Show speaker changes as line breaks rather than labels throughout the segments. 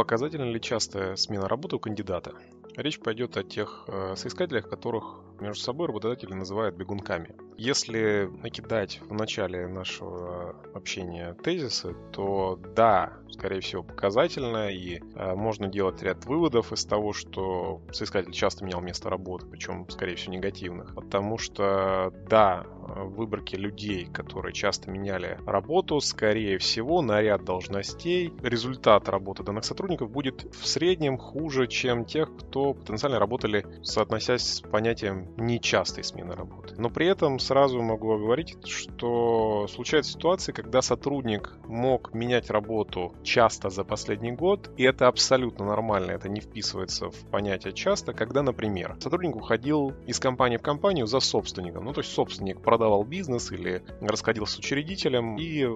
показательна ли частая смена работы у кандидата? Речь пойдет о тех э, соискателях, которых между собой работодатели называют бегунками. Если накидать в начале нашего общения тезисы, то да, скорее всего, показательно, и э, можно делать ряд выводов из того, что соискатель часто менял место работы, причем, скорее всего, негативных. Потому что, да, выборке людей, которые часто меняли работу, скорее всего, на ряд должностей результат работы данных сотрудников будет в среднем хуже, чем тех, кто потенциально работали, соотносясь с понятием нечастой смены работы. Но при этом сразу могу оговорить, что случаются ситуации, когда сотрудник мог менять работу часто за последний год, и это абсолютно нормально, это не вписывается в понятие часто, когда, например, сотрудник уходил из компании в компанию за собственником, ну то есть собственник продавал бизнес или расходился с учредителем и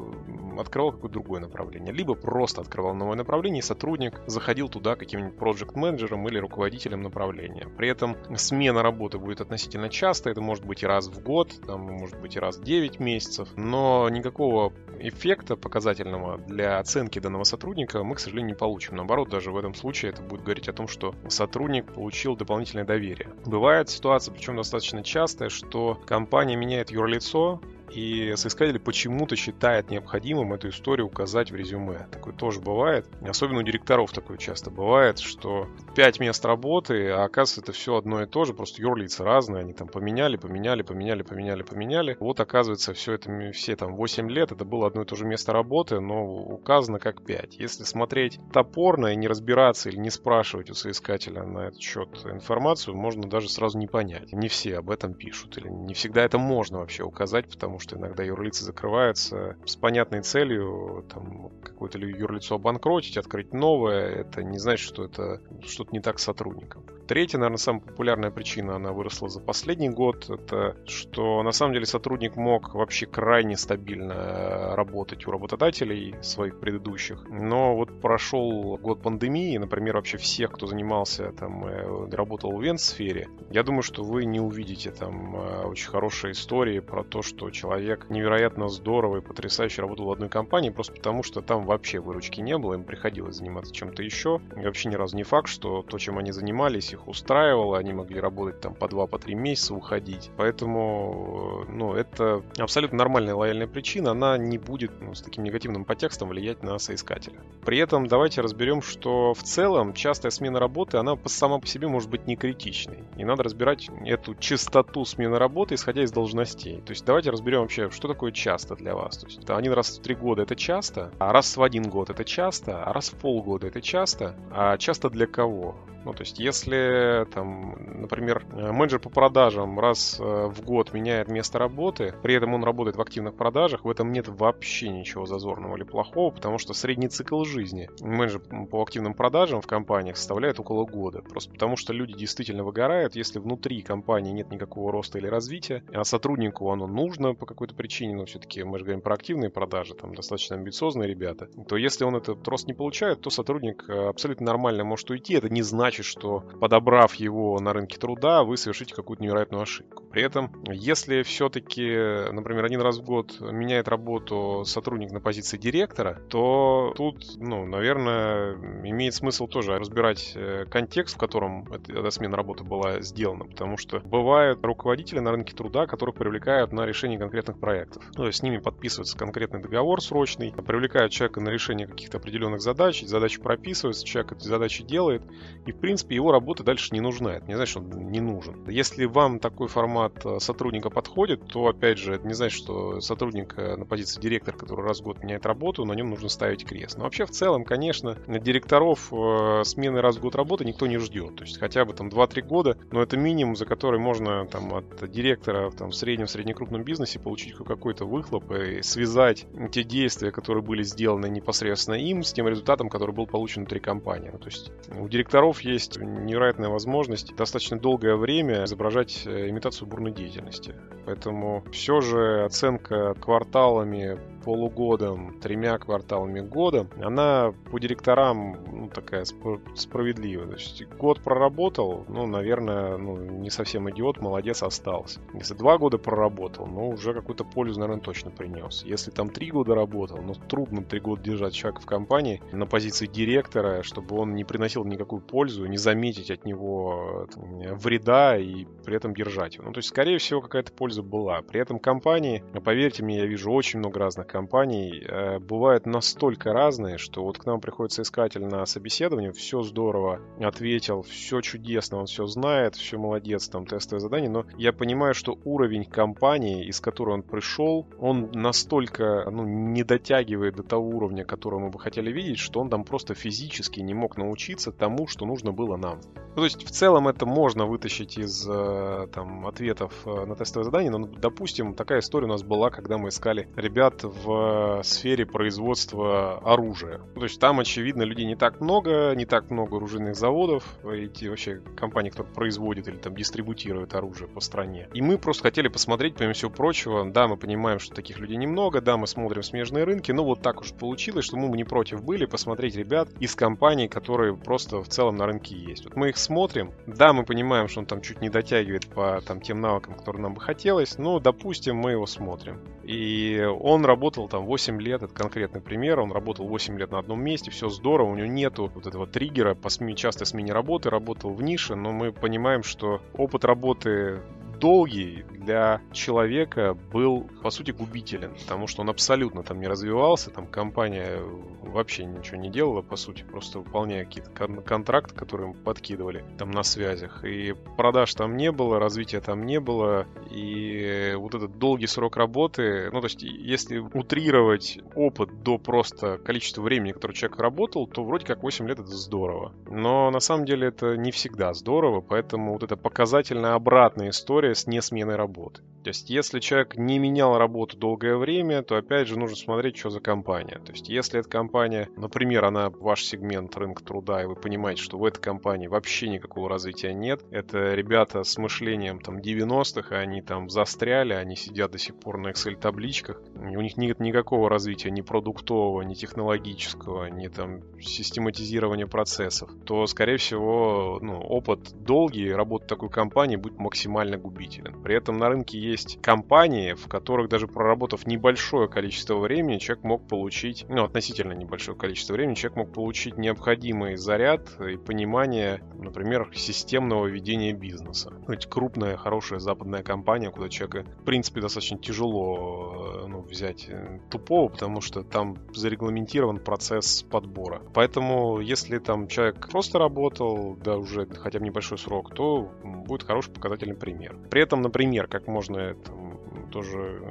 открывал какое-то другое направление. Либо просто открывал новое направление, и сотрудник заходил туда каким-нибудь проект менеджером или руководителем направления. При этом смена работы будет относительно часто, это может быть и раз в год, там, может быть и раз в 9 месяцев, но никакого эффекта показательного для оценки данного сотрудника мы, к сожалению, не получим. Наоборот, даже в этом случае это будет говорить о том, что сотрудник получил дополнительное доверие. Бывает ситуация, причем достаточно частая, что компания меняет юрлицо, и соискатель почему-то считает необходимым эту историю указать в резюме. Такое тоже бывает. Особенно у директоров такое часто бывает, что 5 мест работы, а оказывается это все одно и то же, просто юрлицы разные, они там поменяли, поменяли, поменяли, поменяли, поменяли. Вот оказывается все это, все там 8 лет, это было одно и то же место работы, но указано как 5. Если смотреть топорно и не разбираться или не спрашивать у соискателя на этот счет информацию, можно даже сразу не понять. Не все об этом пишут, или не всегда это можно вообще указать, потому что что иногда юрлицы закрываются с понятной целью, там, какое-то юрлицо обанкротить, открыть новое, это не значит, что это что-то не так с сотрудником. Третья, наверное, самая популярная причина, она выросла за последний год, это что на самом деле сотрудник мог вообще крайне стабильно работать у работодателей своих предыдущих, но вот прошел год пандемии, например, вообще всех, кто занимался там, э, работал в вент-сфере, я думаю, что вы не увидите там э, очень хорошие истории про то, что человек невероятно здорово и потрясающе работал в одной компании, просто потому что там вообще выручки не было, им приходилось заниматься чем-то еще. И вообще ни разу не факт, что то, чем они занимались, их устраивало, они могли работать там по 2-3 по месяца, уходить. Поэтому, ну, это абсолютно нормальная лояльная причина, она не будет ну, с таким негативным подтекстом влиять на соискателя. При этом давайте разберем, что в целом частая смена работы, она сама по себе может быть не критичной. И надо разбирать эту частоту смены работы, исходя из должностей. То есть давайте разберем вообще, что такое часто для вас. То есть один раз в три года это часто, а раз в один год это часто, а раз в полгода это часто, а часто для кого? Ну, то есть, если, там, например, менеджер по продажам раз э, в год меняет место работы, при этом он работает в активных продажах, в этом нет вообще ничего зазорного или плохого, потому что средний цикл жизни менеджер по активным продажам в компаниях составляет около года. Просто потому что люди действительно выгорают, если внутри компании нет никакого роста или развития, а сотруднику оно нужно по какой-то причине, но все-таки мы же говорим про активные продажи, там достаточно амбициозные ребята, то если он этот рост не получает, то сотрудник э, абсолютно нормально может уйти. Это не значит, значит, что подобрав его на рынке труда, вы совершите какую-то невероятную ошибку. При этом, если все-таки, например, один раз в год меняет работу сотрудник на позиции директора, то тут, ну, наверное, имеет смысл тоже разбирать э, контекст, в котором эта смена работы была сделана, потому что бывают руководители на рынке труда, которых привлекают на решение конкретных проектов. Ну, то есть с ними подписывается конкретный договор срочный, привлекают человека на решение каких-то определенных задач, задачи прописываются, человек эти задачи делает, и в принципе, его работа дальше не нужна. Это не значит, что он не нужен. Если вам такой формат э, сотрудника подходит, то, опять же, это не значит, что сотрудник э, на позиции директора, который раз в год меняет работу, на нем нужно ставить крест. Но вообще, в целом, конечно, директоров э, смены раз в год работы никто не ждет. То есть хотя бы там 2-3 года, но это минимум, за который можно там от директора там, в среднем, среднекрупном бизнесе получить какой-то выхлоп и связать те действия, которые были сделаны непосредственно им, с тем результатом, который был получен внутри компании. То есть у директоров есть есть невероятная возможность достаточно долгое время изображать э, имитацию бурной деятельности. Поэтому все же оценка кварталами полугодом, тремя кварталами года, она по директорам ну, такая справедливая. То есть год проработал, ну, наверное, ну, не совсем идиот, молодец, остался. Если два года проработал, ну, уже какую-то пользу, наверное, точно принес. Если там три года работал, ну, трудно три года держать человека в компании на позиции директора, чтобы он не приносил никакую пользу, не заметить от него там, вреда и при этом держать его. Ну, то есть, скорее всего, какая-то польза была. При этом компании, поверьте мне, я вижу очень много разных компаний, э, бывают настолько разные, что вот к нам приходит соискатель на собеседование, все здорово, ответил, все чудесно, он все знает, все молодец, там тестовое задание, но я понимаю, что уровень компании, из которой он пришел, он настолько ну, не дотягивает до того уровня, которого мы бы хотели видеть, что он там просто физически не мог научиться тому, что нужно было нам. Ну, то есть в целом это можно вытащить из э, там, ответов э, на тестовое задание, но, допустим, такая история у нас была, когда мы искали ребят в сфере производства оружия. Ну, то есть там, очевидно, людей не так много, не так много оружейных заводов, эти вообще компании, которые производят или там дистрибутируют оружие по стране. И мы просто хотели посмотреть, помимо всего прочего, да, мы понимаем, что таких людей немного, да, мы смотрим смежные рынки, но вот так уж получилось, что мы не против были посмотреть ребят из компаний, которые просто в целом на рынке есть. Вот мы их смотрим, да, мы понимаем, что он там чуть не дотягивает по там, тем навыкам, которые нам бы хотелось, но, допустим, мы его смотрим. И он работал там 8 лет, это конкретный пример, он работал 8 лет на одном месте, все здорово, у него нету вот этого триггера по смене, частой смене работы, работал в нише, но мы понимаем, что опыт работы долгий для человека был, по сути, губителен, потому что он абсолютно там не развивался, там компания вообще ничего не делала, по сути, просто выполняя какие-то кон- контракты, которые им подкидывали там на связях. И продаж там не было, развития там не было, и вот этот долгий срок работы, ну, то есть, если утрировать опыт до просто количества времени, которое человек работал, то вроде как 8 лет это здорово. Но на самом деле это не всегда здорово, поэтому вот эта показательная обратная история с несменой работы работы. То есть, если человек не менял работу долгое время, то опять же нужно смотреть, что за компания. То есть, если эта компания, например, она ваш сегмент рынка труда, и вы понимаете, что в этой компании вообще никакого развития нет, это ребята с мышлением там 90-х, они там застряли, они сидят до сих пор на Excel-табличках, у них нет никакого развития ни продуктового, ни технологического, ни там систематизирования процессов, то, скорее всего, ну, опыт долгий работы такой компании будет максимально губителен. При этом на рынке есть компании, в которых даже проработав небольшое количество времени, человек мог получить, ну, относительно небольшое количество времени, человек мог получить необходимый заряд и понимание, например, системного ведения бизнеса. Ну, эти крупная, хорошая западная компания, куда человека, в принципе, достаточно тяжело ну, взять э, тупого, потому что там зарегламентирован процесс подбора. Поэтому, если там человек просто работал, да, уже хотя бы небольшой срок, то будет хороший показательный пример. При этом, например, как можно там, тоже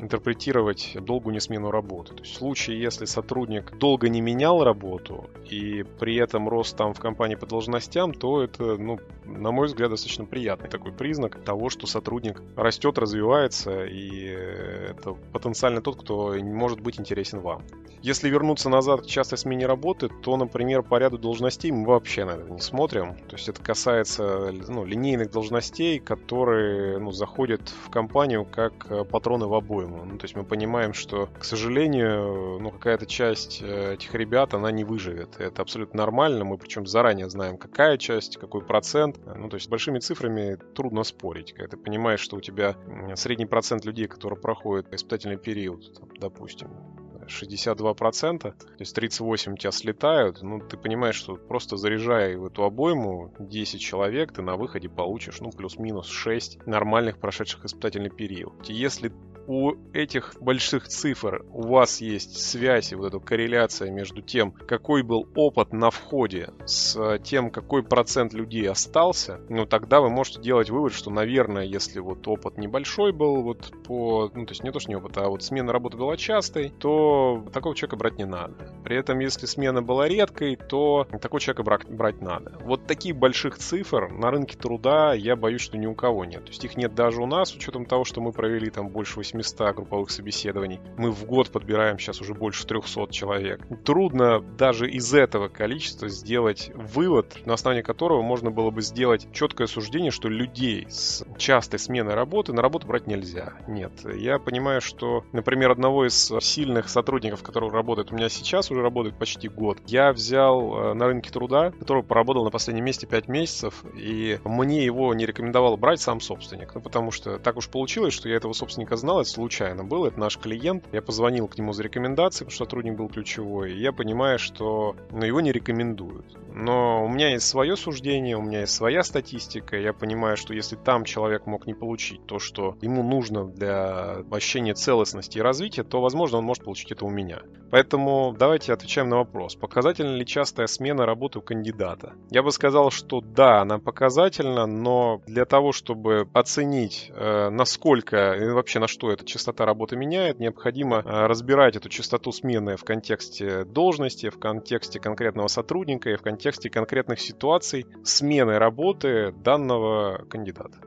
интерпретировать долгую несмену работы. То есть в случае, если сотрудник долго не менял работу и при этом рос там в компании по должностям, то это, ну, на мой взгляд, достаточно приятный такой признак того, что сотрудник растет, развивается, и это потенциально тот, кто может быть интересен вам. Если вернуться назад к частой смене работы, то, например, по ряду должностей мы вообще на это не смотрим. То есть это касается ну, линейных должностей, которые ну, заходят в компанию как патроны в обойму. Ну, то есть мы понимаем, что, к сожалению, ну, какая-то часть э, этих ребят, она не выживет. Это абсолютно нормально. Мы причем заранее знаем, какая часть, какой процент. Ну, то есть с большими цифрами трудно спорить. Когда ты понимаешь, что у тебя средний процент людей, которые проходят испытательный период, там, допустим, 62%, то есть 38 у тебя слетают, ну, ты понимаешь, что просто заряжая в эту обойму 10 человек, ты на выходе получишь, ну, плюс-минус 6 нормальных прошедших испытательный период. Если у этих больших цифр у вас есть связь и вот эта корреляция между тем, какой был опыт на входе с тем, какой процент людей остался, ну тогда вы можете делать вывод, что, наверное, если вот опыт небольшой был, вот по, ну то есть не то, что не опыт, а вот смена работы была частой, то такого человека брать не надо. При этом, если смена была редкой, то такого человека брать, брать надо. Вот таких больших цифр на рынке труда я боюсь, что ни у кого нет. То есть их нет даже у нас, с учетом того, что мы провели там больше 8 места групповых собеседований. Мы в год подбираем сейчас уже больше 300 человек. Трудно даже из этого количества сделать вывод, на основании которого можно было бы сделать четкое суждение, что людей с частой сменой работы на работу брать нельзя. Нет. Я понимаю, что, например, одного из сильных сотрудников, который работает у меня сейчас, уже работает почти год, я взял э, на рынке труда, который поработал на последнем месте 5 месяцев, и мне его не рекомендовал брать сам собственник. Ну, потому что так уж получилось, что я этого собственника знал, это случайно было, это наш клиент. Я позвонил к нему за рекомендацией, потому что сотрудник был ключевой, и я понимаю, что ну, его не рекомендуют. Но у меня есть свое суждение, у меня есть своя статистика, я понимаю, что если там человек мог не получить то, что ему нужно для ощущения целостности и развития, то, возможно, он может получить это у меня. Поэтому давайте отвечаем на вопрос. Показательна ли частая смена работы у кандидата? Я бы сказал, что да, она показательна, но для того, чтобы оценить, э, насколько и вообще на что эта частота работы меняет, необходимо э, разбирать эту частоту смены в контексте должности, в контексте конкретного сотрудника и в контексте конкретных ситуаций смены работы данного кандидата.